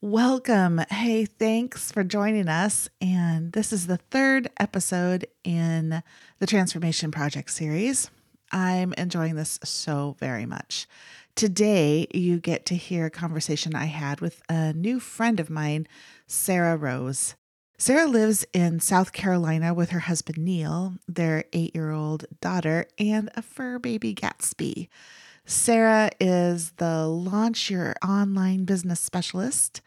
Welcome. Hey, thanks for joining us. And this is the third episode in the Transformation Project series. I'm enjoying this so very much. Today, you get to hear a conversation I had with a new friend of mine, Sarah Rose. Sarah lives in South Carolina with her husband Neil, their eight year old daughter, and a fur baby Gatsby. Sarah is the Launch Your Online Business Specialist.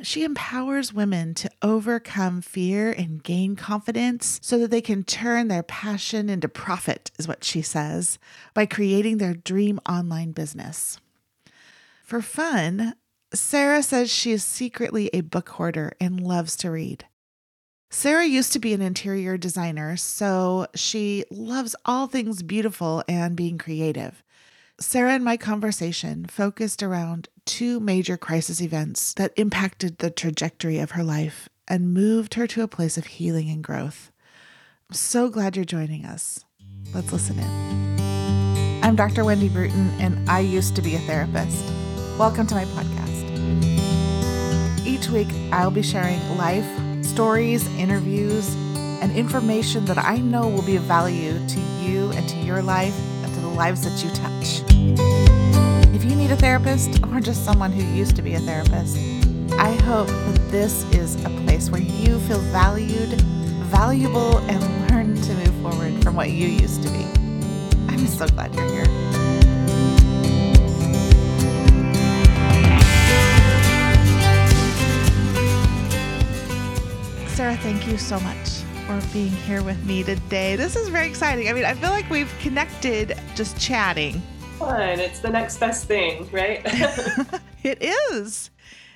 She empowers women to overcome fear and gain confidence so that they can turn their passion into profit, is what she says, by creating their dream online business. For fun, Sarah says she is secretly a book hoarder and loves to read. Sarah used to be an interior designer, so she loves all things beautiful and being creative. Sarah and my conversation focused around two major crisis events that impacted the trajectory of her life and moved her to a place of healing and growth. I'm so glad you're joining us. Let's listen in. I'm Dr. Wendy Bruton, and I used to be a therapist. Welcome to my podcast. Each week, I'll be sharing life, stories, interviews, and information that I know will be of value to you and to your life lives that you touch. If you need a therapist or just someone who used to be a therapist, I hope that this is a place where you feel valued, valuable, and learn to move forward from what you used to be. I'm so glad you're here. Sarah, thank you so much for being here with me today. This is very exciting. I mean, I feel like we've connected just chatting. Fun. It's the next best thing, right? it is.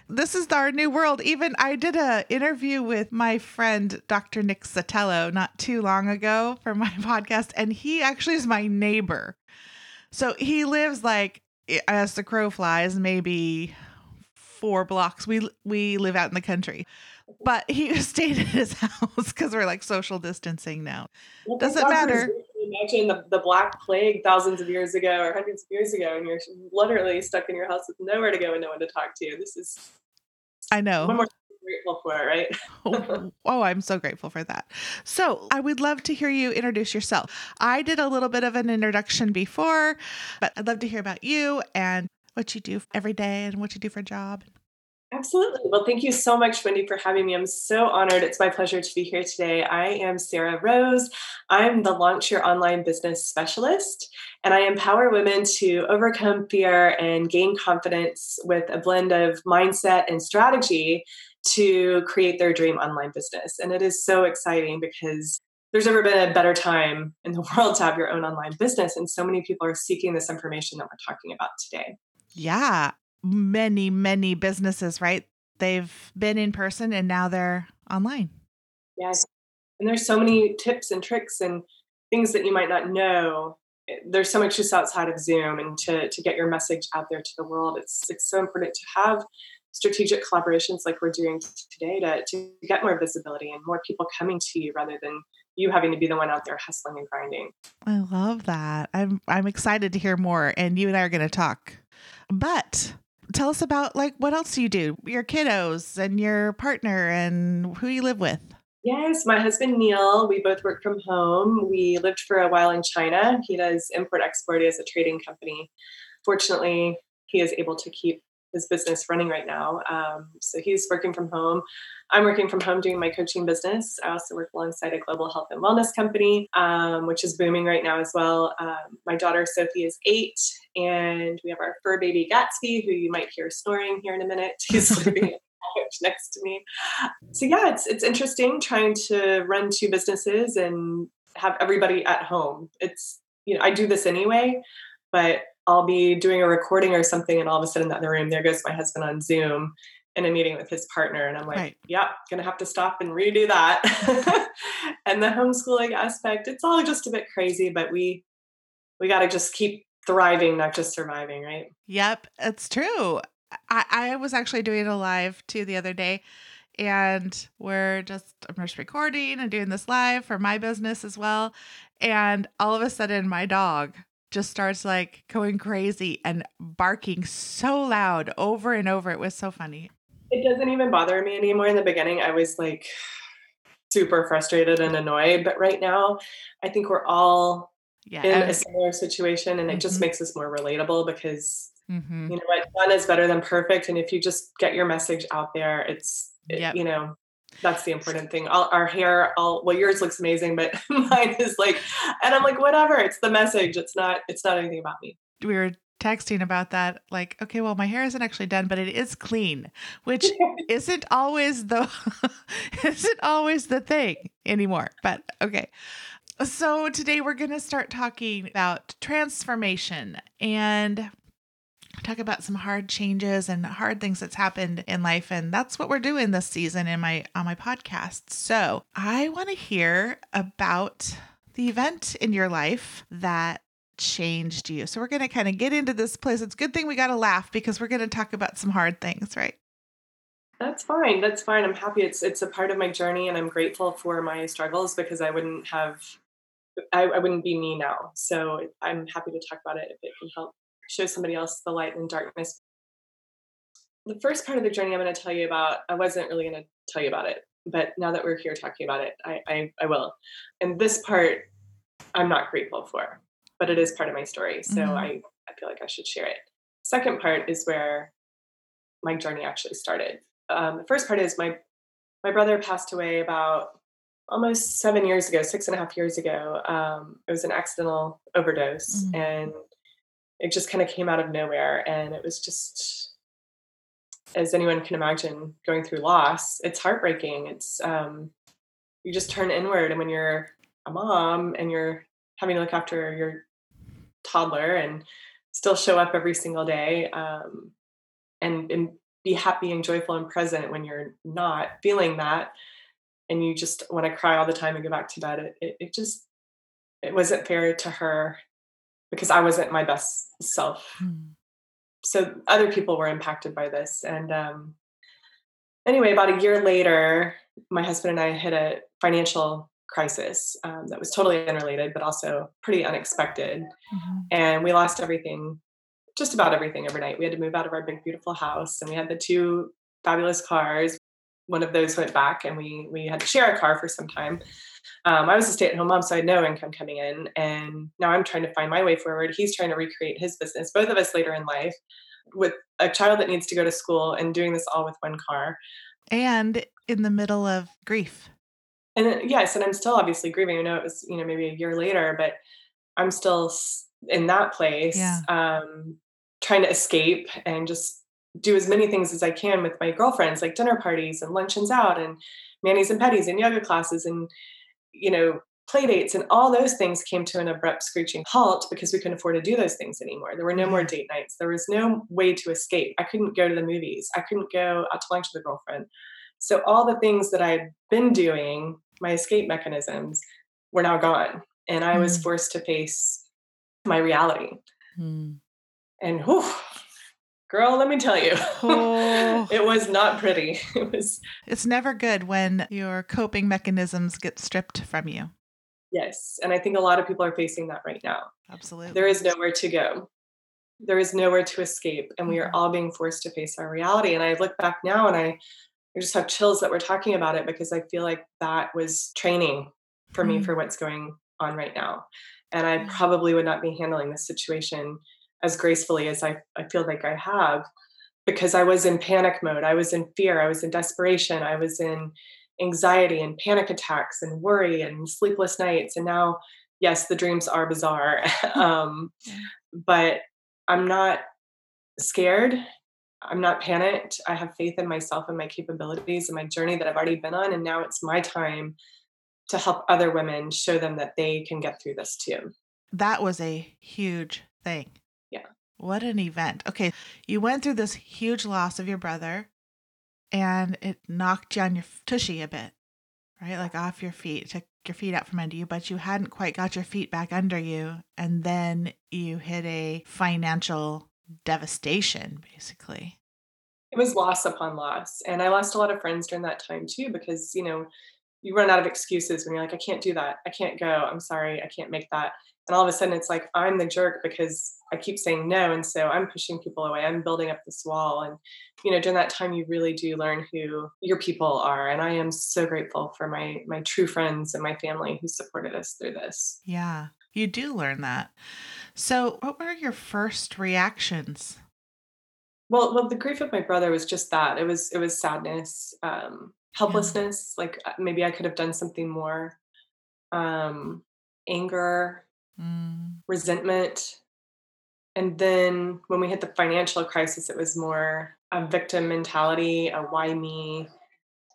This is our new world. Even I did a interview with my friend Dr. Nick Sotelo not too long ago for my podcast, and he actually is my neighbor. So he lives like as the crow flies, maybe four blocks. We we live out in the country but he stayed at his house because we're like social distancing now. Well, Doesn't matter. Imagine the, the Black Plague thousands of years ago or hundreds of years ago, and you're literally stuck in your house with nowhere to go and no one to talk to. This is. I know. One more grateful for, right? oh, oh, I'm so grateful for that. So, I would love to hear you introduce yourself. I did a little bit of an introduction before, but I'd love to hear about you and what you do every day and what you do for a job. Absolutely. Well, thank you so much, Wendy, for having me. I'm so honored. It's my pleasure to be here today. I am Sarah Rose. I'm the Launch Your Online Business Specialist, and I empower women to overcome fear and gain confidence with a blend of mindset and strategy to create their dream online business. And it is so exciting because there's never been a better time in the world to have your own online business. And so many people are seeking this information that we're talking about today. Yeah many, many businesses, right? They've been in person and now they're online. Yes. And there's so many tips and tricks and things that you might not know. There's so much just outside of Zoom and to, to get your message out there to the world. It's it's so important to have strategic collaborations like we're doing today to, to get more visibility and more people coming to you rather than you having to be the one out there hustling and grinding. I love that. I'm I'm excited to hear more and you and I are going to talk. But tell us about like what else you do? Your kiddos and your partner and who you live with. Yes, my husband Neil, we both work from home. We lived for a while in China. He does import export as a trading company. Fortunately, he is able to keep his business running right now. Um, so he's working from home. I'm working from home doing my coaching business. I also work alongside a global health and wellness company, um, which is booming right now as well. Um, my daughter Sophie is eight, and we have our fur baby Gatsby, who you might hear snoring here in a minute. He's sleeping next to me. So yeah, it's it's interesting trying to run two businesses and have everybody at home. It's you know I do this anyway, but I'll be doing a recording or something, and all of a sudden, in the other room, there goes my husband on Zoom in a meeting with his partner. And I'm like, right. yeah, gonna have to stop and redo that. and the homeschooling aspect, it's all just a bit crazy, but we we gotta just keep thriving, not just surviving, right? Yep, it's true. I, I was actually doing a live too the other day and we're just I'm just recording and doing this live for my business as well. And all of a sudden my dog just starts like going crazy and barking so loud over and over. It was so funny. It doesn't even bother me anymore. In the beginning, I was like super frustrated and annoyed. But right now, I think we're all Yeah. in a similar situation and it just Mhm. makes us more relatable because mhm. you know what done is better than perfect and if you just get your message out there it's it- Yep. you know that's the important thing. All, our hair all well yours looks amazing but mine is like and i'm like whatever it's the message it's not it's not anything about me. We were texting about that like okay well my hair isn't actually done but it is clean which isn't always the isn't always the thing anymore but okay. So today we're going to start talking about transformation and talk about some hard changes and hard things that's happened in life and that's what we're doing this season in my on my podcast so i want to hear about the event in your life that changed you. So we're going to kind of get into this place. It's good thing we got to laugh because we're going to talk about some hard things, right? that's fine that's fine i'm happy it's it's a part of my journey and i'm grateful for my struggles because i wouldn't have I, I wouldn't be me now so i'm happy to talk about it if it can help show somebody else the light and darkness the first part of the journey i'm going to tell you about i wasn't really going to tell you about it but now that we're here talking about it i i, I will and this part i'm not grateful for but it is part of my story so Mhm. i i feel like i should share it second part is where my journey actually started um, the first part is my my brother passed away about almost seven years ago, six and a half years ago. Um, it was an accidental overdose, Mhm. and it just kind of came out of nowhere. And it was just, as anyone can imagine, going through loss. It's heartbreaking. It's um, you just turn inward, and when you're a mom and you're having to look after your toddler and still show up every single day um, and and be happy and joyful and present when you're not feeling that and you just want to cry all the time and go back to bed it, it, it just it wasn't fair to her because i wasn't my best self. Mm. so other people were impacted by this. And um anyway about a year later my husband and i hit a financial crisis um, that was totally unrelated but also pretty unexpected. Mhm. and we lost everything just about everything overnight. We had to move out of our big beautiful house and we had the two fabulous cars one of those went back and we we had to share a car for some time um, i was a stay-at-home mom so i had no income coming in and now i'm trying to find my way forward he's trying to recreate his business both of us later in life with a child that needs to go to school and doing this all with one car And in the middle of grief. and then, yes and i'm still obviously grieving i know it was you know maybe a year later but i'm still in that place Yeah. um trying to escape and just do as many things as i can with my girlfriends like dinner parties and luncheons out and manis and petties and yoga classes and you know play dates and all those things came to an abrupt screeching halt because we couldn't afford to do those things anymore. There were no more date nights. There was no way to escape. I couldn't go to the movies. I couldn't go out to lunch with a girlfriend. So all the things that i'd been doing my escape mechanisms were now gone and i was Mm. forced to face my reality. Mm. and whew, girl let me tell you Oh. it was not pretty it was It's never good when your coping mechanisms get stripped from you. yes and i think a lot of people are facing that right now Absolutely. there is nowhere to go there is nowhere to escape and we are Mhm. all being forced to face our reality and i look back now and i i just have chills that we're talking about it because i feel like that was training for me Mm. for what's going on right now and i probably would not be handling this situation as gracefully as i, I feel like i have because i was in panic mode. I was in fear. I was in desperation. I was in anxiety and panic attacks and worry and sleepless nights. And now yes the dreams are bizarre. Um, but i'm not scared. I'm not panicked. I have faith in myself and my capabilities and my journey that i've already been on. And now it's my time to help other women show them that they can get through this too. That was a huge thing. What an event. Okay. You went through this huge loss of your brother and it knocked you on your tushy a bit, right? Like off your feet, took your feet out from under you, but you hadn't quite got your feet back under you. And then you hit a financial devastation, basically. it was loss upon loss and i lost a lot of friends during that time too because you know you run out of excuses when you're like i can't do that i can't go i'm sorry i can't make that And all of a sudden it's like I'm the jerk because I keep saying no. And so I'm pushing people away. I'm building up this wall. And, you know, during that time you really do learn who your people are. And I am so grateful for my my true friends and my family who supported us through this. Yeah. You do learn that. So what were your first reactions? Well, well, the grief of my brother was just that. It was it was sadness, um, helplessness. Like uh, maybe I could have done something more. Um, anger, Mm, resentment, and then when we hit the financial crisis, it was more a victim mentality, a why me,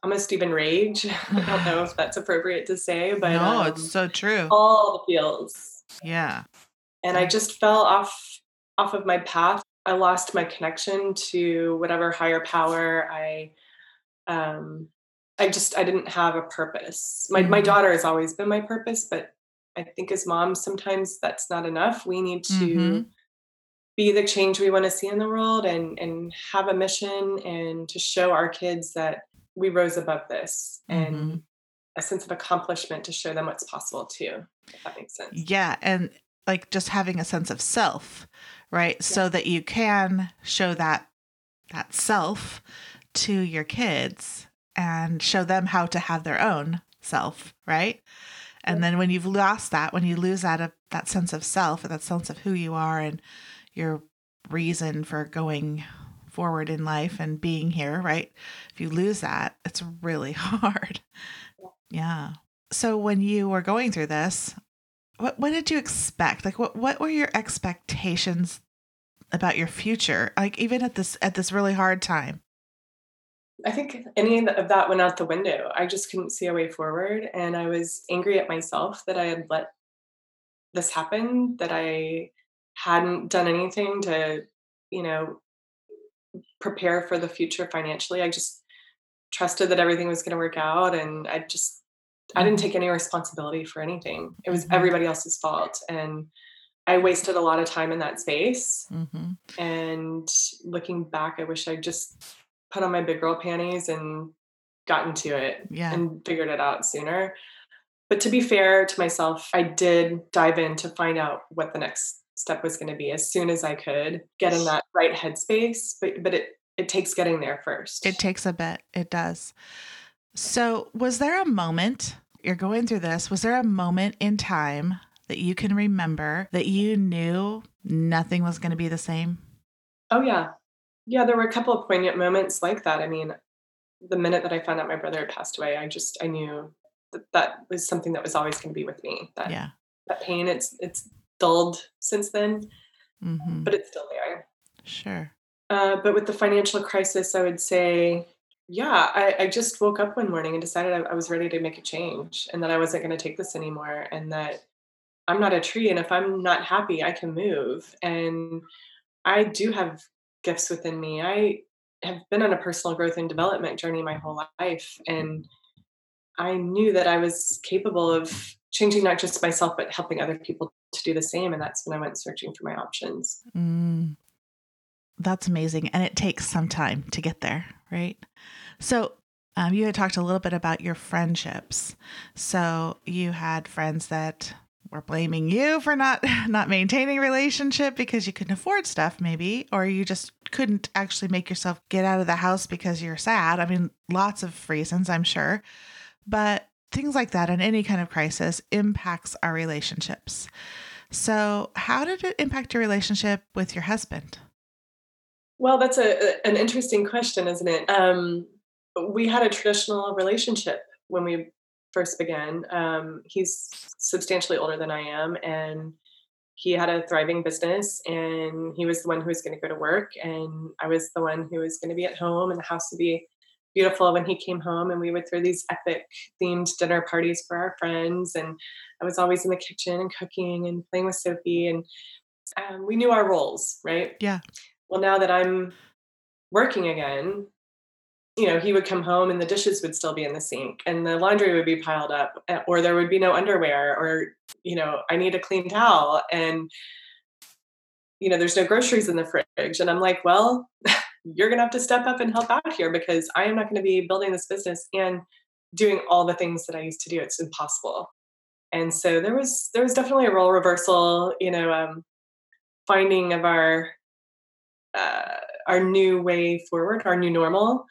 almost even rage. I don't know if that's appropriate to say, but no, it's um, so true. all the feels. Yeah. and I just fell off off of my path. I lost my connection to whatever higher power. I um I just I didn't have a purpose. My my Mhm. daughter has always been my purpose, but I think as moms sometimes that's not enough. We need to Mhm. be the change we want to see in the world and and have a mission and to show our kids that we rose above this Mhm. and a sense of accomplishment to show them what's possible too. If that makes sense. Yeah, and like just having a sense of self, right? So that you can show that that self to your kids and show them how to have their own self, right? And then when you've lost that, when you lose that of that sense of self, and that sense of who you are and your reason for going forward in life and being here, right? If you lose that, it's really hard. Yeah. So when you were going through this, what what did you expect? Like what what were your expectations about your future? Like even at this at this really hard time. I think any of that went out the window. I just couldn't see a way forward. And I was angry at myself that I had let this happen, that I hadn't done anything to, you know, prepare for the future financially. I just trusted that everything was going to work out. And I just, I didn't take any responsibility for anything. It was Mhm. everybody else's fault. And I wasted a lot of time in that space. Mm-hmm. And looking back, I wish I just put on my big girl panties and gotten to it Yeah. and figured it out sooner. But to be fair to myself, I did dive in to find out what the next step was going to be as soon as I could get in that right headspace. But but it it takes getting there first. It takes a bit. It does. So, was there a moment you're going through this? Was there a moment in time that you can remember that you knew nothing was going to be the same? oh yeah, yeah. There were a couple of poignant moments like that. I mean, the minute that I found out my brother had passed away, I just I knew that that was something that was always going to be with me. That Yeah. that pain, it's it's dulled since then, Mm-hmm. but it's still there. Sure. Uh, but with the financial crisis, I would say, yeah, I, I just woke up one morning and decided I, I was ready to make a change and that I wasn't going to take this anymore and that I'm not a tree. And if I'm not happy, I can move. And I do have gifts within me. I have been on a personal growth and development journey my whole life. And I knew that I was capable of changing not just myself, but helping other people to do the same. And that's when I went searching for my options. Mm, that's amazing. And it takes some time to get there, right? So, um, you had talked a little bit about your friendships. So, you had friends that were blaming you for not not maintaining relationship because you couldn't afford stuff maybe or you just couldn't actually make yourself get out of the house because you're sad. I mean, lots of reasons, I'm sure. But things like that in any kind of crisis impacts our relationships. So, how did it impact your relationship with your husband? Well, that's a, an interesting question, isn't it? Um, we had a traditional relationship when we first began. Um, he's substantially older than I am, and he had a thriving business, and he was the one who was going to go to work, and I was the one who was going to be at home, and the house would be beautiful when he came home, and we would throw these epic themed dinner parties for our friends, and I was always in the kitchen and cooking and playing with Sophie, and um, we knew our roles, right? Yeah. well now that i'm working again you know he would come home and the dishes would still be in the sink and the laundry would be piled up uh, or there would be no underwear or you know i need a clean towel and you know there's no groceries in the fridge. And i'm like well you're going to have to step up and help out here because i am not going to be building this business and doing all the things that i used to do. It's impossible. And so there was there was definitely a role reversal, you know, um, finding of our uh, our new way forward, our new normal,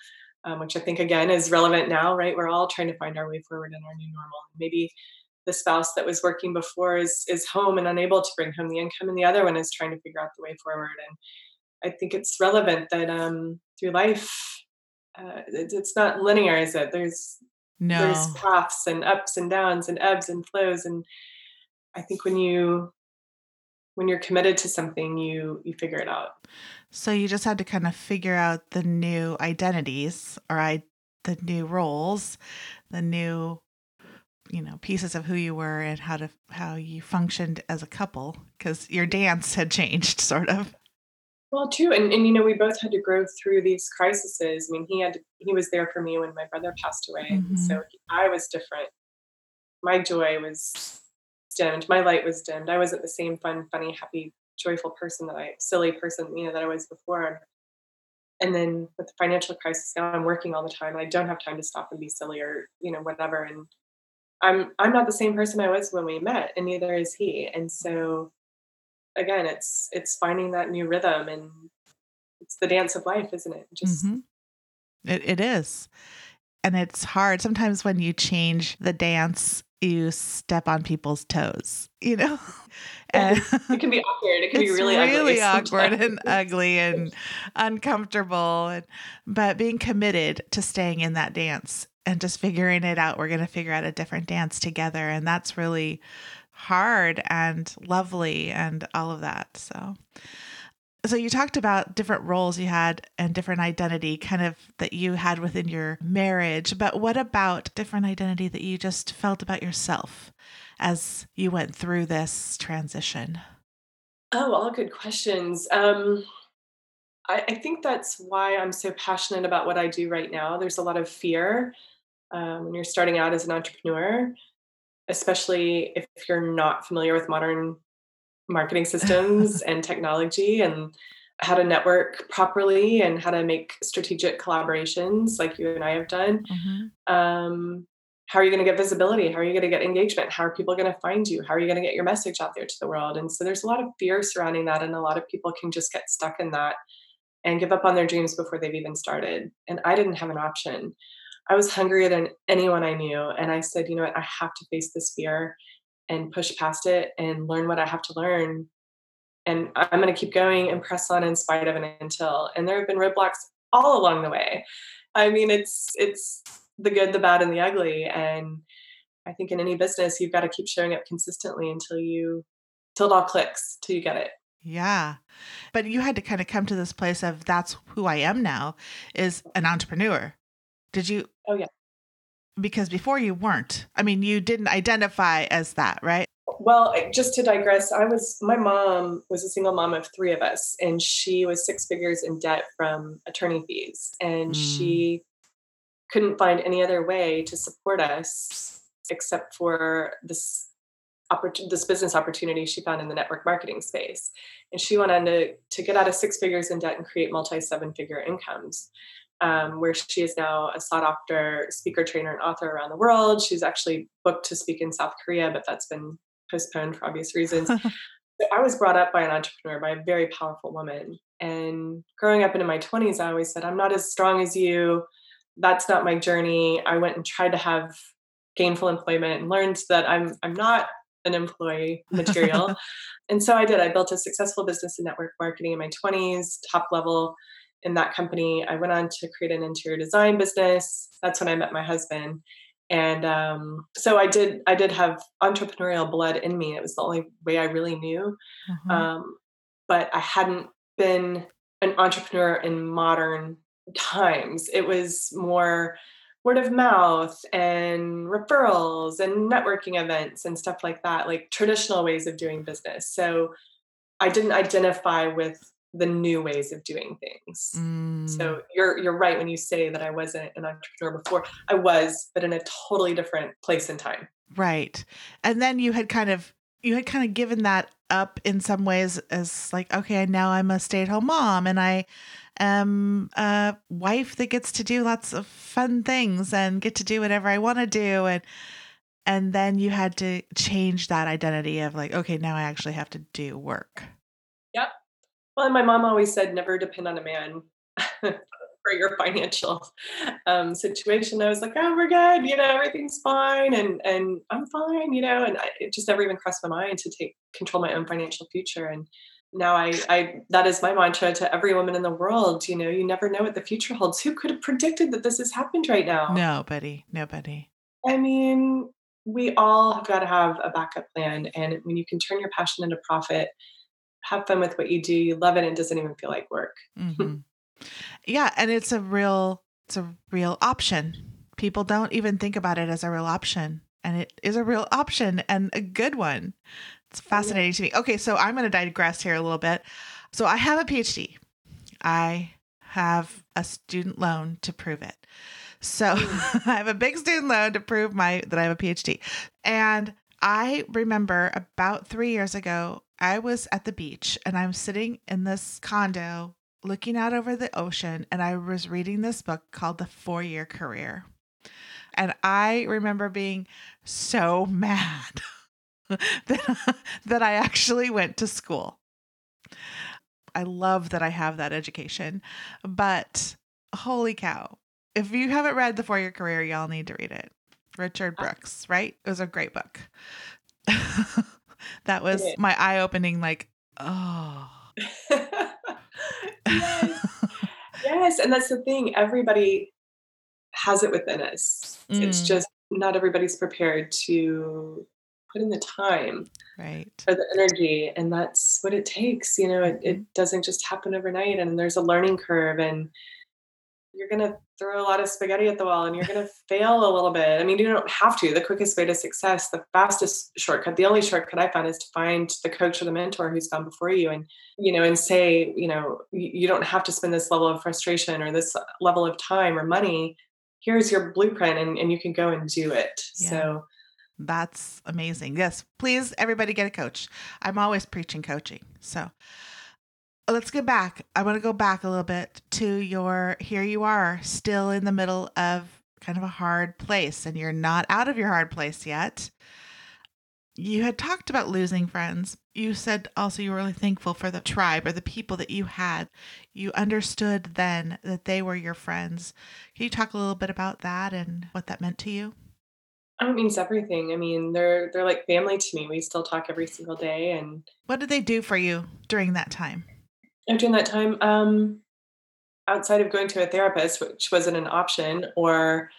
um, which I think again is relevant now, right? We're all trying to find our way forward in our new normal. Maybe the spouse that was working before is is home and unable to bring home the income, and the other one is trying to figure out the way forward. And I think it's relevant that um, through life, uh, it, it's not linear, is it? There's no. there's paths and ups and downs and ebbs and flows, and I think when you when you're committed to something, you you figure it out. So you just had to kind of figure out the new identities or I, the new roles, the new you know pieces of who you were and how to how you functioned as a couple because your dance had changed sort of. Well too and, and you know we both had to grow through these crises. I mean he had to, he was there for me when my brother passed away mm-hmm. so i was different. My joy was dimmed. My light was dimmed. I wasn't the same fun funny happy joyful person that i silly person you know that i was before and then with the financial crisis now i'm working all the time and i don't have time to stop and be silly or you know whatever and I'm I'm not the same person I was when we met, and neither is he. And so again, it's it's finding that new rhythm and it's the dance of life, isn't it? Just mm-hmm. it, it is. And it's hard. Sometimes when you change the dance, you step on people's toes, you know? And it can be awkward. It can be really, really awkward and ugly and uncomfortable. And, but being committed to staying in that dance and just figuring it out. We're going to figure out a different dance together. And that's really hard and lovely and all of that. So, so you talked about different roles you had and different identity kind of that you had within your marriage, but what about different identity that you just felt about yourself as you went through this transition? Oh, all good questions. Um, I, I think that's why I'm so passionate about what I do right now. There's a lot of fear um, when you're starting out as an entrepreneur, especially if you're not familiar with modern marketing systems and technology and how to network properly and how to make strategic collaborations like you and I have done. Mm-hmm. Um, how are you going to get visibility? How are you going to get engagement? How are people going to find you? How are you going to get your message out there to the world? And so there's a lot of fear surrounding that, and a lot of people can just get stuck in that and give up on their dreams before they've even started. And I didn't have an option. I was hungrier than anyone I knew. And I said, you know what, I have to face this fear and push past it and learn what I have to learn. And I'm going to keep going and press on in spite of it until. And there have been roadblocks all along the way. I mean, it's it's the good, the bad, and the ugly. And I think in any business, you've got to keep showing up consistently until you till it all clicks, till you get it. Yeah. But you had to kind of come to this place of that's who I am now is an entrepreneur. Did you? Oh, yeah. Because before you weren't. I mean, you didn't identify as that, right? Well, just to digress, I was, my mom was a single mom of three of us, and she was six figures in debt from attorney fees. And mm. she couldn't find any other way to support us except for this opportunity, this business opportunity she found in the network marketing space. And she went on to, to get out of six figures in debt and create multi seven figure incomes um, where she is now a sought after speaker, trainer, and author around the world. She's actually booked to speak in South Korea, but that's been postponed for obvious reasons. I was brought up by an entrepreneur, by a very powerful woman. And growing up into my 20s, I always said, I'm not as strong as you. That's not my journey. I went and tried to have gainful employment and learned that I'm I'm not an employee material. and so I did. I built a successful business in network marketing in my 20s, top level in that company. I went on to create an interior design business. That's when I met my husband. And um, so I did. I did have entrepreneurial blood in me. It was the only way I really knew. Mm-hmm. Um, but I hadn't been an entrepreneur in modern times. It was more word of mouth and referrals and networking events and stuff like that, like traditional ways of doing business. So I didn't identify with the new ways of doing things. Mm. So you're you're right when you say that I wasn't an entrepreneur before. I was, but in a totally different place and time. Right. And then you had kind of you had kind of given that up in some ways as like okay, now I'm a stay-at-home mom and I am a wife that gets to do lots of fun things and get to do whatever I want to do and And then you had to change that identity of like, okay, now I actually have to do work. Well, and my mom always said, never depend on a man for your financial um, situation. I was like, oh, we're good. You know, everything's fine. And, and I'm fine, you know, and I, it just never even crossed my mind to take control my own financial future. And now I, I, that is my mantra to every woman in the world. You know, you never know what the future holds. Who could have predicted that this has happened right now? Nobody, nobody. I mean, we all have got to have a backup plan. And when you can turn your passion into profit, have fun with what you do, you love it, and it doesn't even feel like work. Mm-hmm. yeah. And it's a real, it's a real option. People don't even think about it as a real option. And it is a real option and a good one. It's fascinating to me. Okay, so I'm going to digress here a little bit. So I have a PhD. I have a student loan to prove it. So I have a big student loan to prove my that I have a PhD. And I remember about 3 years ago, I was at the beach and I'm sitting in this condo looking out over the ocean and I was reading this book called The 4-Year Career. And I remember being so mad that, that I actually went to school. I love that I have that education, but holy cow. If you haven't read The Four Year Career, y'all need to read it. Richard Brooks, right? It was a great book. that was my eye opening, like, oh. yes. yes. And that's the thing. Everybody has it within us. Mm. It's just not everybody's prepared to put in the time right or the energy and that's what it takes you know it, it mm-hmm. doesn't just happen overnight and there's a learning curve and you're going to throw a lot of spaghetti at the wall and you're going to fail a little bit i mean you don't have to the quickest way to success the fastest shortcut the only shortcut i found is to find the coach or the mentor who's gone before you and you know and say you know you don't have to spend this level of frustration or this level of time or money here's your blueprint and, and you can go and do it yeah. so that's amazing. Yes, please, everybody get a coach. I'm always preaching coaching. So let's get back. I want to go back a little bit to your here you are, still in the middle of kind of a hard place, and you're not out of your hard place yet. You had talked about losing friends. You said also you were really thankful for the tribe or the people that you had. You understood then that they were your friends. Can you talk a little bit about that and what that meant to you? Oh, it means everything. I mean, they're they're like family to me. We still talk every single day. And what did they do for you during that time? Oh, during that time, um, outside of going to a therapist, which wasn't an option, or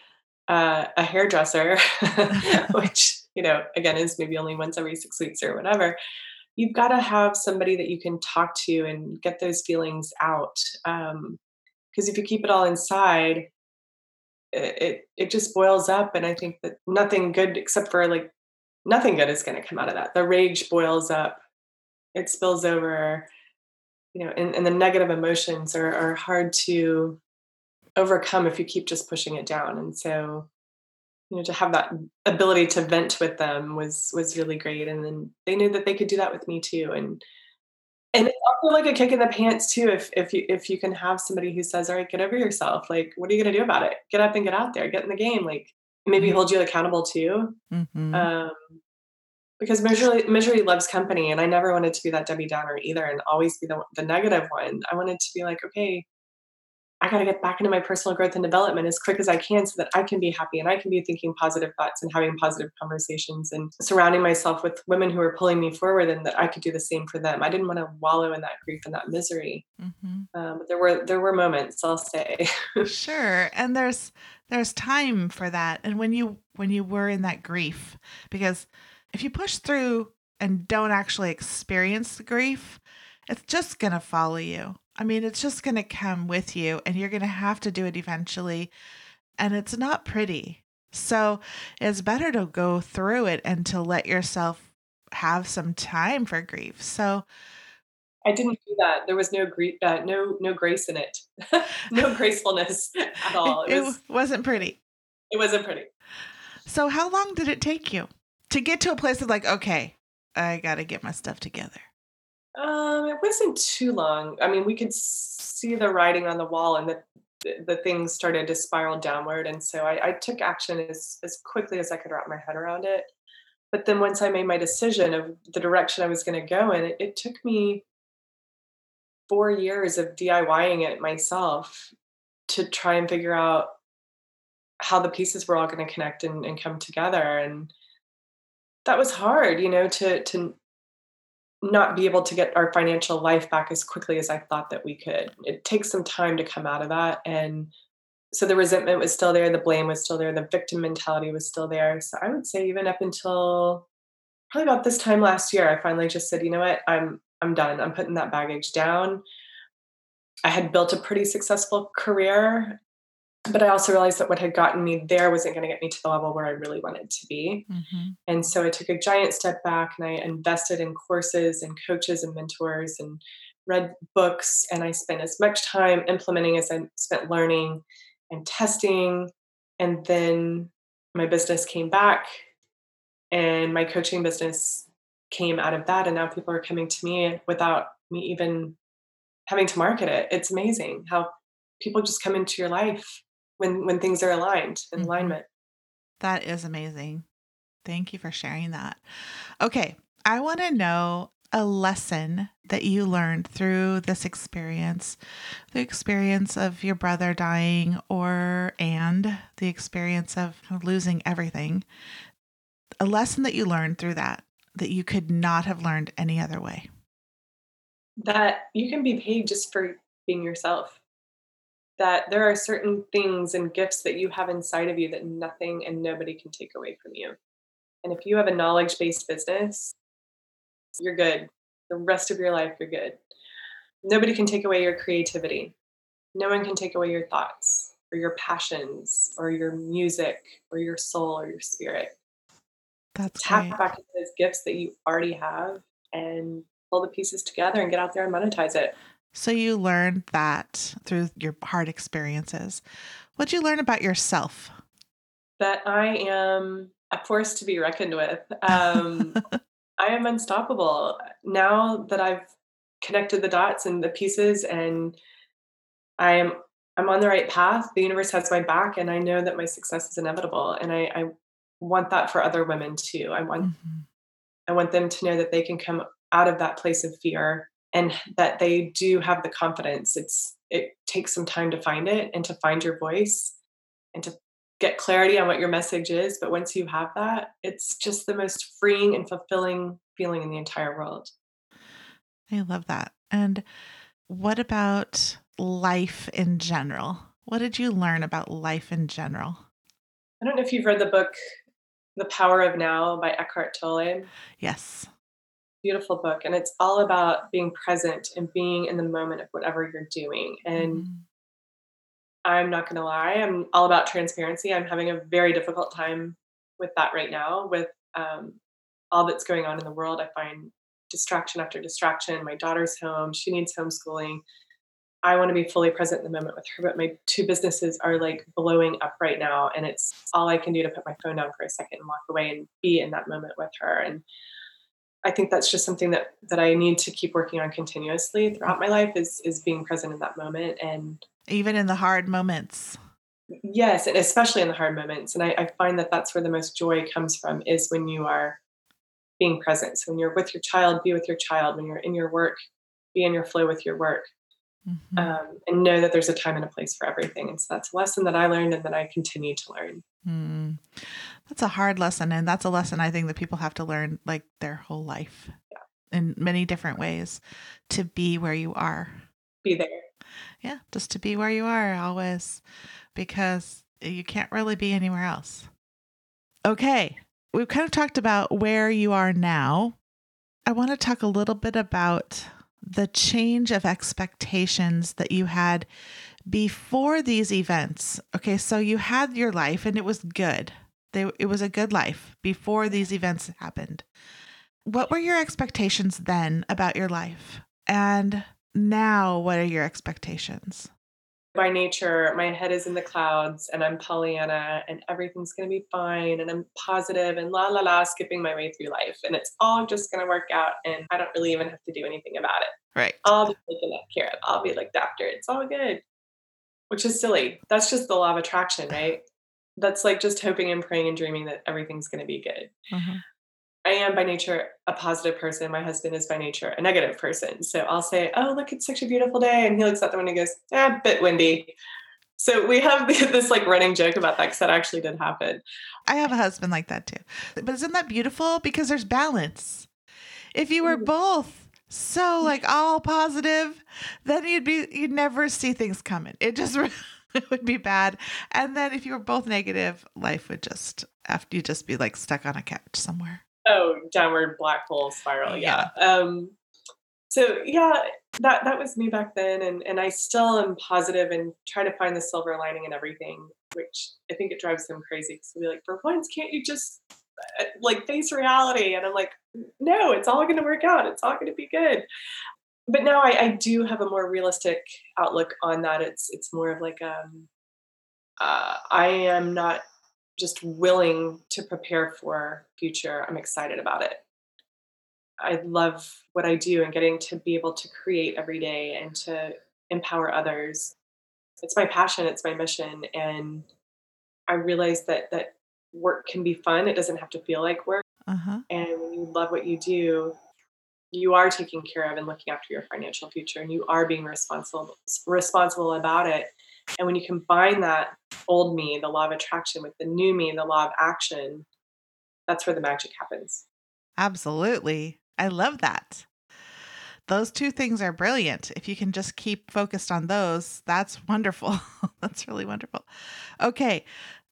uh, a hairdresser, which you know, again, is maybe only once every six weeks or whatever. You've got to have somebody that you can talk to and get those feelings out. Because um, if you keep it all inside, it it just boils up and i think that nothing good except for like nothing good is going to come out of that the rage boils up it spills over you know and, and the negative emotions are, are hard to overcome if you keep just pushing it down. And so you know to have that ability to vent with them was was really great. And then they knew that they could do that with me too. And and it's also like a kick in the pants too if if you if you can have somebody who says all right get over yourself. Like what are you going to do about it? Get up and get out there. Get in the game. Like maybe mm-hmm. hold you accountable too. Mm-hmm. um, because misery misery loves company and i never wanted to be that debbie downer either and always be the, the negative one i wanted to be like okay I got to get back into my personal growth and development as quick as I can so that I can be happy and I can be thinking positive thoughts and having positive conversations and surrounding myself with women who are pulling me forward and that I could do the same for them. I didn't want to wallow in that grief and that misery. Mm-hmm. Um, but there were there were moments, I'll say. sure, and there's there's time for that. And when you when you were in that grief, because if you push through and don't actually experience the grief, it's just gonna follow you I mean, it's just going to come with you and you're going to have to do it eventually. And it's not pretty. So it's better to go through it and to let yourself have some time for grief. So I didn't do that. There was no grief, uh, no no grace in it, no gracefulness at all. It, was, it wasn't pretty. It wasn't pretty. So how long did it take you to get to a place of like, okay, I got to get my stuff together? Um, it wasn't too long. I mean, we could see the writing on the wall, and the, the things started to spiral downward. And so I, I took action as, as quickly as I could wrap my head around it. But then once I made my decision of the direction I was going to go in, it, it took me four years of DIYing it myself to try and figure out how the pieces were all going to connect and, and come together. And that was hard, you know, to to not be able to get our financial life back as quickly as I thought that we could. It takes some time to come out of that. And so the resentment was still there, the blame was still there, the victim mentality was still there. So I would say even up until probably about this time last year, I finally just said, you know what, I'm I'm done. I'm putting that baggage down. I had built a pretty successful career but I also realized that what had gotten me there wasn't going to get me to the level where I really wanted to be. Mm-hmm. And so I took a giant step back and I invested in courses and coaches and mentors and read books. And I spent as much time implementing as I spent learning and testing. And then my business came back and my coaching business came out of that. And now people are coming to me without me even having to market it. It's amazing how people just come into your life when when things are aligned in mm-hmm. alignment. That is amazing. Thank you for sharing that. Okay, I want to know a lesson that you learned through this experience, the experience of your brother dying or and the experience of losing everything. A lesson that you learned through that that you could not have learned any other way. That you can be paid just for being yourself that there are certain things and gifts that you have inside of you that nothing and nobody can take away from you. And if you have a knowledge based business, you're good. The rest of your life, you're good. Nobody can take away your creativity. No one can take away your thoughts or your passions or your music or your soul or your spirit. That's tap right. back into those gifts that you already have and pull the pieces together and get out there and monetize it. So you learned that through your hard experiences. What'd you learn about yourself? That I am a force to be reckoned with. Um, I am unstoppable. Now that I've connected the dots and the pieces and I am I'm on the right path. The universe has my back and I know that my success is inevitable. And I, I want that for other women too. I want mm-hmm. I want them to know that they can come out of that place of fear and that they do have the confidence. It's it takes some time to find it and to find your voice and to get clarity on what your message is but once you have that it's just the most freeing and fulfilling feeling in the entire world. I love that. And what about life in general? What did you learn about life in general? I don't know if you've read the book the power of now by eckhart tolle. Yes beautiful book and it's all about being present and being in the moment of whatever you're doing. And mm-hmm. i'm not going to lie i'm all about transparency. I'm having a very difficult time with that right now with um, all that's going on in the world. I find distraction after distraction. My daughter's home. She needs homeschooling. I want to be fully present in the moment with her but my two businesses are like blowing up right now and it's all i can do to put my phone down for a second and walk away and be in that moment with her. And I think that's just something that that I need to keep working on continuously throughout my life is is being present in that moment and even in the hard moments. Yes, and especially in the hard moments. And I, I find that that's where the most joy comes from is when you are being present. So when you're with your child, be with your child. When you're in your work, be in your flow with your work. Mm-hmm. Um, and know that there's a time and a place for everything. And so that's a lesson that I learned and that I continue to learn. Mm. That's a hard lesson. And that's a lesson I think that people have to learn like their whole life yeah. in many different ways to be where you are. Be there. Yeah, just to be where you are always because you can't really be anywhere else. Okay, we've kind of talked about where you are now. I want to talk a little bit about the change of expectations that you had before these events. Okay, so you had your life and it was good. They, it was a good life before these events happened. What were your expectations then about your life? And now, what are your expectations? By nature, my head is in the clouds and I'm Pollyanna and everything's going to be fine and I'm positive and la la la, skipping my way through life. And it's all just going to work out and I don't really even have to do anything about it. Right. I'll be taken care of. I'll be looked after. It's all good. which is silly. That's just the law of attraction, right? That's like just hoping and praying and dreaming that everything's going to be good. Mhm. I am by nature a positive person. My husband is by nature a negative person. So I'll say, Oh, look, it's such a beautiful day. And he looks out the window and goes, Eh, bit windy. So we have this like running joke about that because that actually did happen. I have a husband like that too. But isn't that beautiful? Because there's balance. If you were Mm. both so like all positive, then you'd be you'd never see things coming. It just it would be bad. And then if you were both negative, life would just after you just be like stuck on a couch somewhere. Oh, downward black hole spiral. Yeah. Um, so yeah, that that was me back then, and and I still am positive and try to find the silver lining in everything, which I think it drives them crazy because they'll be like, for once, can't you just uh, like face reality? And I'm like, no, it's all going to work out. It's all going to be good. But now I, I do have a more realistic outlook on that. It's it's more of like um, uh, I am not just willing to prepare for future. I'm excited about it. I love what I do and getting to be able to create every day and to empower others. It's my passion, it's my mission and I realize that that work can be fun. It doesn't have to feel like work. Uh-huh. And when you love what you do, you are taking care of and looking after your financial future and you are being responsible responsible about it. And when you combine that old me, the law of attraction with the new me, the law of action, that's where the magic happens. Absolutely. I love that. Those two things are brilliant. If you can just keep focused on those, that's wonderful. that's really wonderful. Okay.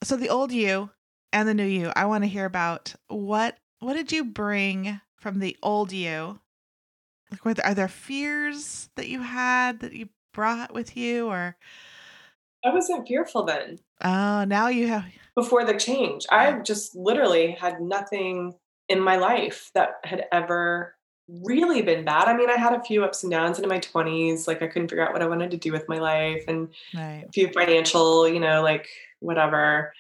So the old you and the new you, I want to hear about what what did you bring from the old you? Like were there, are there fears that you had that you brought with you or I wasn't fearful then. oh, now you have before the change. I just literally had nothing in my life that had ever really been bad. I mean, I had a few ups and downs in my 20s. Like, I couldn't figure out what I wanted to do with my life and right. a few financial, you know, like whatever,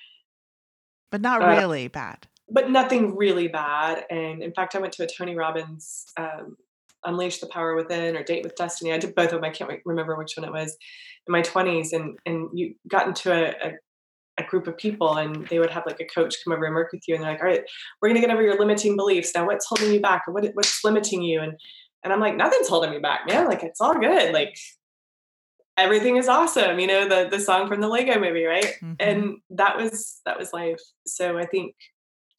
But not Uh, really bad. but nothing really bad. And in fact, I went to a Tony Robbins um, Unleash the Power Within or Date with Destiny. I did both of them. I can't remember which one it was in my 20s. And, and you got into a, a a group of people and they would have like a coach come over and work with you and they're like all right we're going to get over your limiting beliefs now what's holding you back what, what's limiting you and and i'm like nothing's holding me back man like it's all good like everything is awesome you know the the song from the lego movie right Mhm. and that was that was life so i think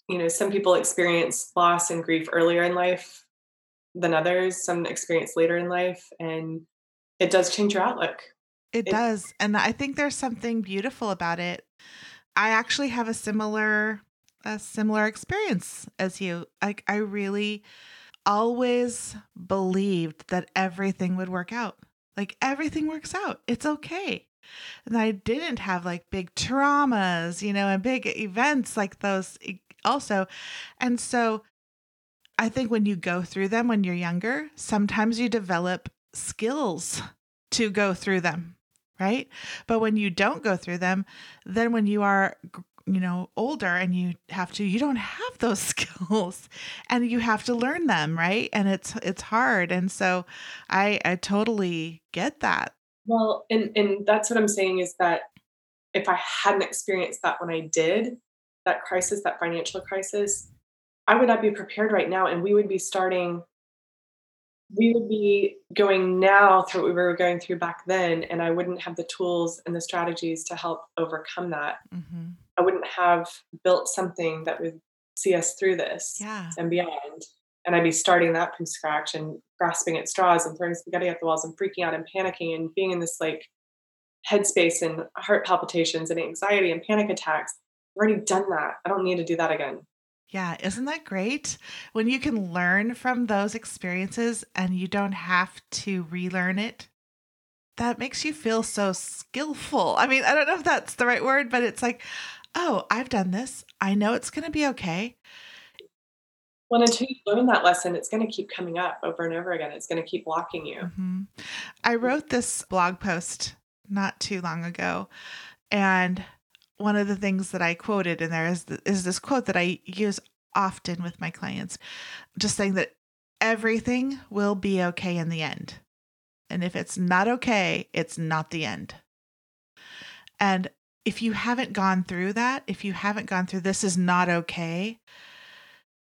you know some people experience loss and grief earlier in life than others some experience later in life and it does change your outlook It It- does. And I think there's something beautiful about it. I actually have a similar a similar experience as you. Like I really always believed that everything would work out. Like everything works out. It's okay. And I didn't have like big traumas, you know, and big events like those also. And so I think when you go through them when you're younger, sometimes you develop skills to go through them, right? But when you don't go through them, then when you are, you know, older and you have to, you don't have those skills and you have to learn them, right? And it's it's hard. And so I I totally get that. Well, and and that's what I'm saying is that if I hadn't experienced that when I did that crisis, that financial crisis, I would not be prepared right now, and we would be starting. We would be going now through what we were going through back then, and I wouldn't have the tools and the strategies to help overcome that. hmm I wouldn't have built something that would see us through this Yeah. and beyond. And I'd be starting that from scratch and grasping at straws and throwing spaghetti at the walls and freaking out and panicking and being in this like headspace and heart palpitations and anxiety and panic attacks. I've already done that. I don't need to do that again. Yeah, isn't that great? When you can learn from those experiences and you don't have to relearn it, that makes you feel so skillful. I mean, I don't know if that's the right word, but it's like, oh, I've done this. I know it's going to be okay. Well, until you learn that lesson, it's going to keep coming up over and over again. It's going to keep blocking you. Mhm. I wrote this blog post not too long ago, and one of the things that I quoted in there is th- is this quote that I use often with my clients, just saying that everything will be okay in the end, and if it's not okay, it's not the end. And if you haven't gone through that, if you haven't gone through this is not okay,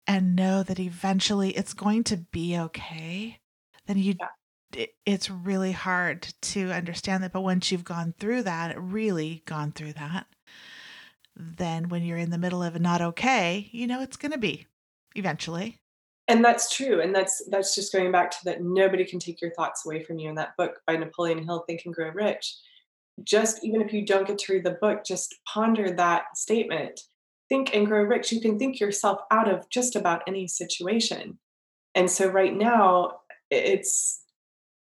and know that eventually it's going to be okay, then you Yeah. it's really hard to understand that. But once you've gone through that, really gone through that, then when you're in the middle of a not okay, you know it's going to be eventually. And that's true. And that's that's just going back to that nobody can take your thoughts away from you in that book by Napoleon Hill, Think and Grow Rich. Just even if you don't get to read the book, just ponder that statement. Think and grow rich. You can think yourself out of just about any situation. And so right now, it's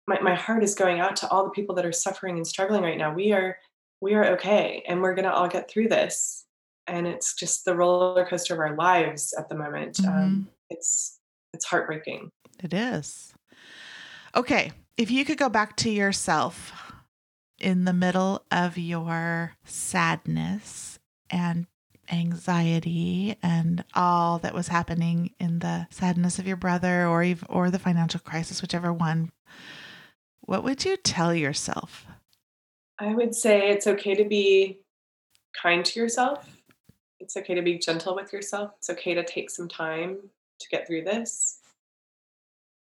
my, my heart is going out to all the people that are suffering and struggling right now. We are we are okay and we're gonna all get through this. And it's just the roller coaster of our lives at the moment. Mhm. Um, it's it's heartbreaking. It is. Okay. If you could go back to yourself in the middle of your sadness and anxiety and all that was happening in the sadness of your brother or or the financial crisis whichever one what would you tell yourself I would say it's okay to be kind to yourself. It's okay to be gentle with yourself. It's okay to take some time to get through this.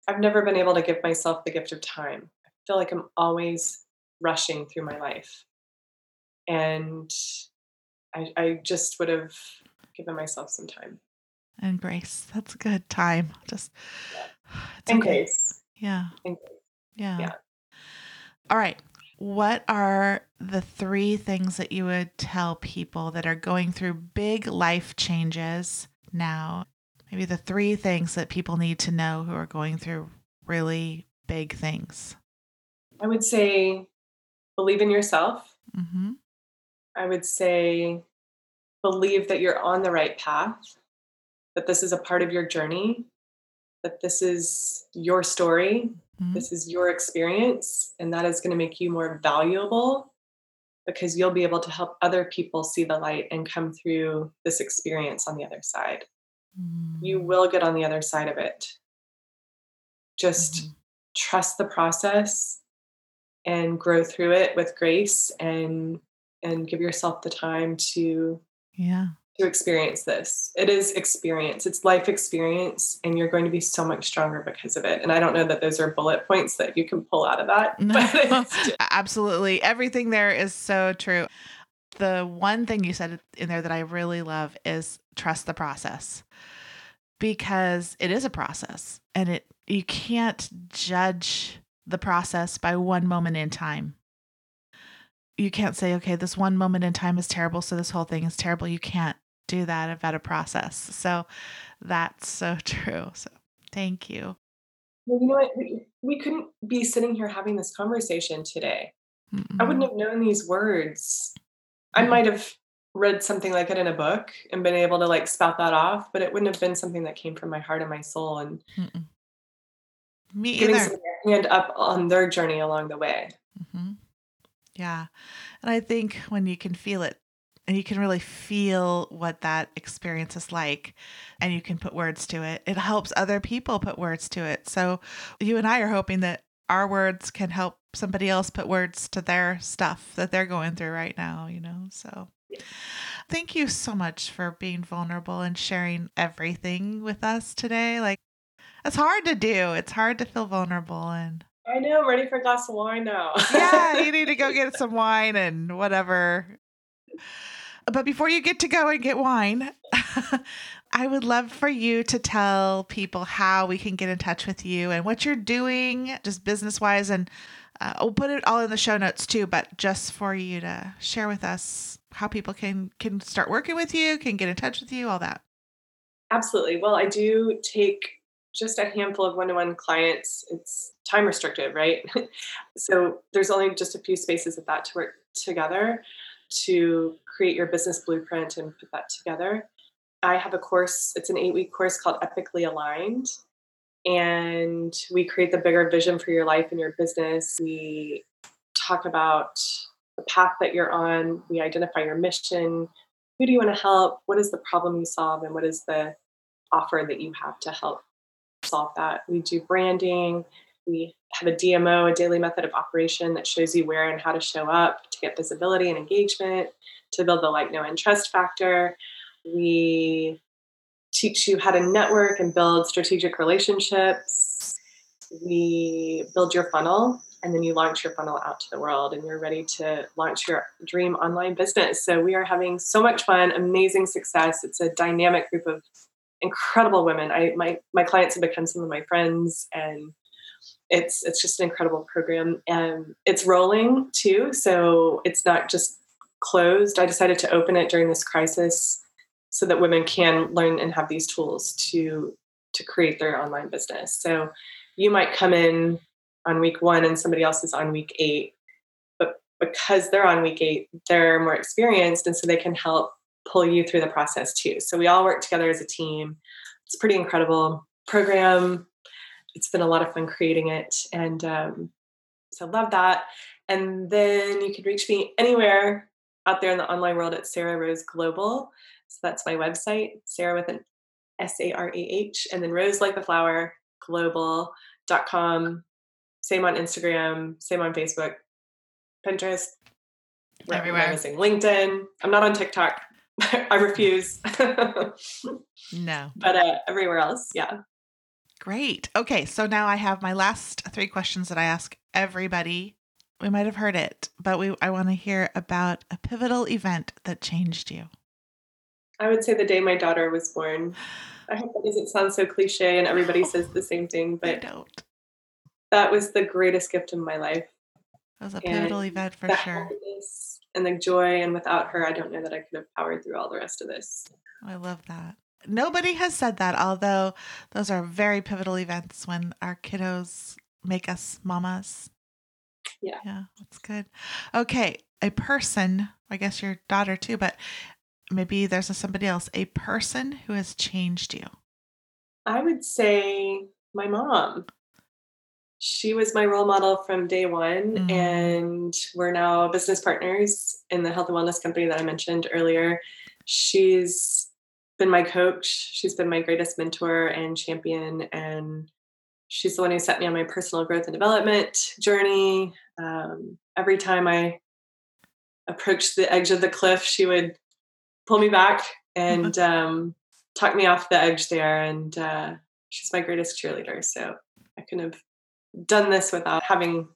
I've never been able to give myself the gift of time. I feel like I'm always rushing through my life. And I, I just would have given myself some time. and grace that's a good time just it's And okay. grace. yeah And grace. Yeah. Yeah. All right. What are the three things that you would tell people that are going through big life changes now? Maybe the three things that people need to know who are going through really big things. I would say believe in yourself. Mm-hmm. I would say believe that you're on the right path, that this is a part of your journey, that this is your story, Mhm. this is your experience, and that is going to make you more valuable because you'll be able to help other people see the light and come through this experience on the other side. You Mm. will get on the other side of it. Just Mhm. trust the process and grow through it with grace and and give yourself the time to Yeah. To experience this. It is experience. It's life experience and you're going to be so much stronger because of it. And I don't know that those are bullet points that you can pull out of that. No, absolutely. Everything there is so true. The one thing you said in there that I really love is trust the process because it is a process and it you can't judge the process by one moment in time. You can't say, okay, this one moment in time is terrible, so this whole thing is terrible. You can't do that about a process. So that's so true. So thank you. well, you know what? We, we couldn't be sitting here having this conversation today. I wouldn't have known these words. I Mhm. might have read something like it in a book and been able to like spout that off, but it wouldn't have been something that came from my heart and my soul and Mm-mm. Me giving either. someone hand up on their journey along the way. hmm Yeah. And I think when you can feel it and you can really feel what that experience is like and you can put words to it, it helps other people put words to it. So you and I are hoping that our words can help somebody else put words to their stuff that they're going through right now, you know? So thank you so much for being vulnerable and sharing everything with us today. Like, it's hard to do. It's hard to feel vulnerable and I know, I'm ready for a glass of wine now. yeah, you need to go get some wine and whatever. But before you get to go and get wine, I would love for you to tell people how we can get in touch with you and what you're doing, just business wise. And uh, we'll put it all in the show notes too, but just for you to share with us how people can can start working with you, can get in touch with you, all that. Absolutely. Well, I do take just a handful of one-to-one clients. It's time restricted, right? so there's only just a few spaces of that to work together to create your business blueprint and put that together. I have a course, it's an eight-week course called Epically Aligned. And we create the bigger vision for your life and your business. We talk about the path that you're on. We identify your mission. Who do you want to help? What is the problem you solve? And what is the offer that you have to help solve that? We do branding. We have a DMO, a daily method of operation that shows you where and how to show up get visibility and engagement, to build the like, know, and trust factor. We teach you how to network and build strategic relationships. We build your funnel and then you launch your funnel out to the world and you're ready to launch your dream online business. So we are having so much fun, amazing success. It's a dynamic group of incredible women. I my my clients have become some of my friends and it's it's just an incredible program and it's rolling too so it's not just closed. I decided to open it during this crisis so that women can learn and have these tools to to create their online business. So you might come in on week one and somebody else is on week eight but because they're on week eight they're more experienced and so they can help pull you through the process too. So we all work together as a team. It's pretty incredible program it's been a lot of fun creating it and um, so love that. And then you can reach me anywhere out there in the online world at sarah rose global. So that's my website sarah with an s-a-r-a-h and then rose like the flower global.com same on instagram same on facebook pinterest everywhere. missing linkedin. I'm not on tiktok. I refuse. No. But uh, everywhere else yeah Great. Okay, so now I have my last three questions that I ask everybody. We might have heard it, but we I want to hear about a pivotal event that changed you. I would say the day my daughter was born. I hope that doesn't sound so cliche and everybody oh. says the same thing, but don't. That was the greatest gift in my life. That was a pivotal and event for sure. And the joy, and without her, I don't know that I could have powered through all the rest of this. I love that. Nobody has said that, although those are very pivotal events when our kiddos make us mamas. Yeah. Yeah, that's good. Okay. A person, I guess your daughter too, but maybe there's a, somebody else, a person who has changed you. I would say my mom. She was my role model from day one, mm-hmm. and we're now business partners in the health and wellness company that I mentioned earlier. She's been my coach. She's been my greatest mentor and champion. And she's the one who set me on my personal growth and development journey. Um, every time I approached the edge of the cliff, she would pull me back and um, talk me off the edge there. And uh, she's my greatest cheerleader. So I couldn't have done this without having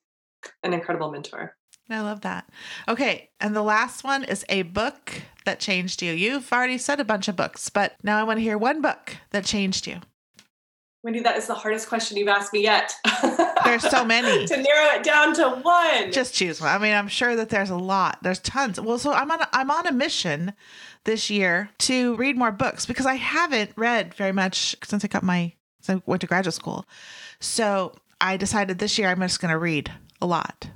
an incredible mentor. I love that. Okay. And the last one is a book that changed you. You've already said a bunch of books, but now I want to hear one book that changed you. Wendy, that is the hardest question you've asked me yet. there's so many. to narrow it down to one. Just choose one. I mean, I'm sure that there's a lot. There's tons. Well, so I'm on a, I'm on a mission this year to read more books because I haven't read very much since I got my since I went to graduate school. So I decided this year I'm just going to read a lot.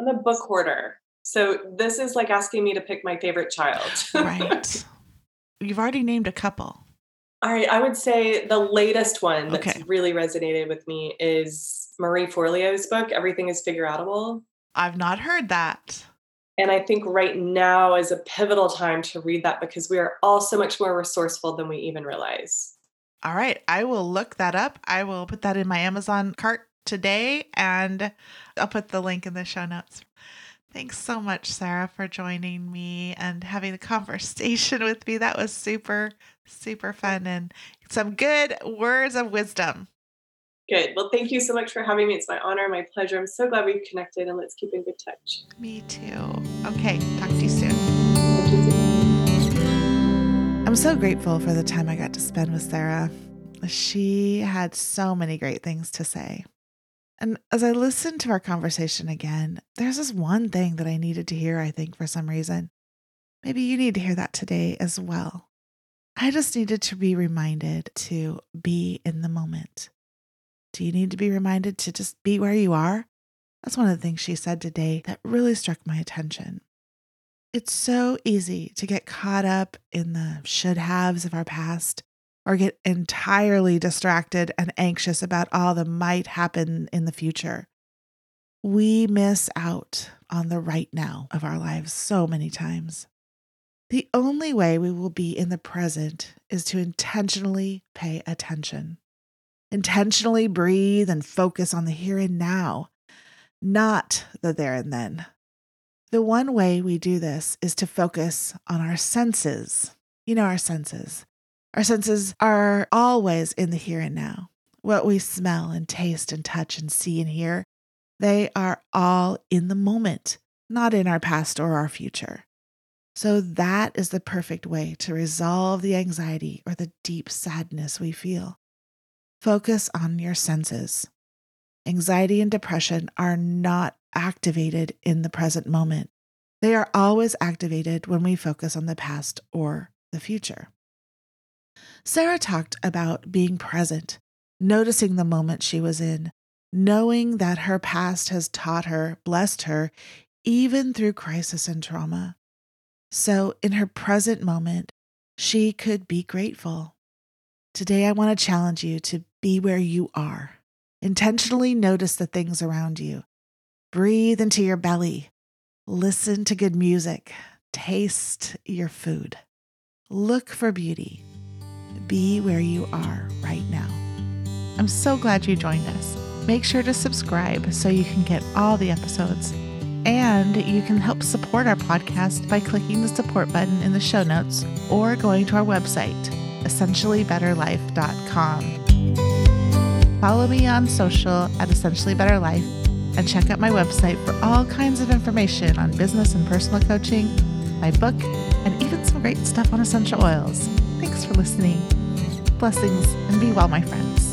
I'm a book hoarder. So this is like asking me to pick my favorite child. right. You've already named a couple. All right. I would say the latest one that's okay. really resonated with me is Marie Forleo's book, Everything is Figure Outable. I've not heard that. And I think right now is a pivotal time to read that because we are all so much more resourceful than we even realize. All right. I will look that up. I will put that in my Amazon cart today and I'll put the link in the show notes. Thanks so much, Sarah, for joining me and having the conversation with me. That was super, super fun and some good words of wisdom. Good. Well, thank you so much for having me. It's my honor, my pleasure. I'm so glad we connected and let's keep in good touch. Me too. Okay. Talk to you soon. I'm so grateful for the time I got to spend with Sarah. She had so many great things to say. And as I listened to our conversation again, there's this one thing that I needed to hear, I think, for some reason. Maybe you need to hear that today as well. I just needed to be reminded to be in the moment. Do you need to be reminded to just be where you are? That's one of the things she said today that really struck my attention. It's so easy to get caught up in the should haves of our past or get entirely distracted and anxious about all that might happen in the future. We miss out on the right now of our lives so many times. The only way we will be in the present is to intentionally pay attention, intentionally breathe and focus on the here and now, not the there and then. The one way we do this is to focus on our senses. You know, our senses. Our senses are always in the here and now. What we smell and taste and touch and see and hear, they are all in the moment, not in our past or our future. So, that is the perfect way to resolve the anxiety or the deep sadness we feel. Focus on your senses. Anxiety and depression are not activated in the present moment. They are always activated when we focus on the past or the future. Sarah talked about being present, noticing the moment she was in, knowing that her past has taught her, blessed her, even through crisis and trauma. So, in her present moment, she could be grateful. Today, I want to challenge you to be where you are. Intentionally notice the things around you. Breathe into your belly. Listen to good music. Taste your food. Look for beauty. Be where you are right now. I'm so glad you joined us. Make sure to subscribe so you can get all the episodes. And you can help support our podcast by clicking the support button in the show notes or going to our website, essentiallybetterlife.com. Follow me on social at Essentially Better Life and check out my website for all kinds of information on business and personal coaching, my book, and even some great stuff on essential oils. Thanks for listening. Blessings and be well, my friends.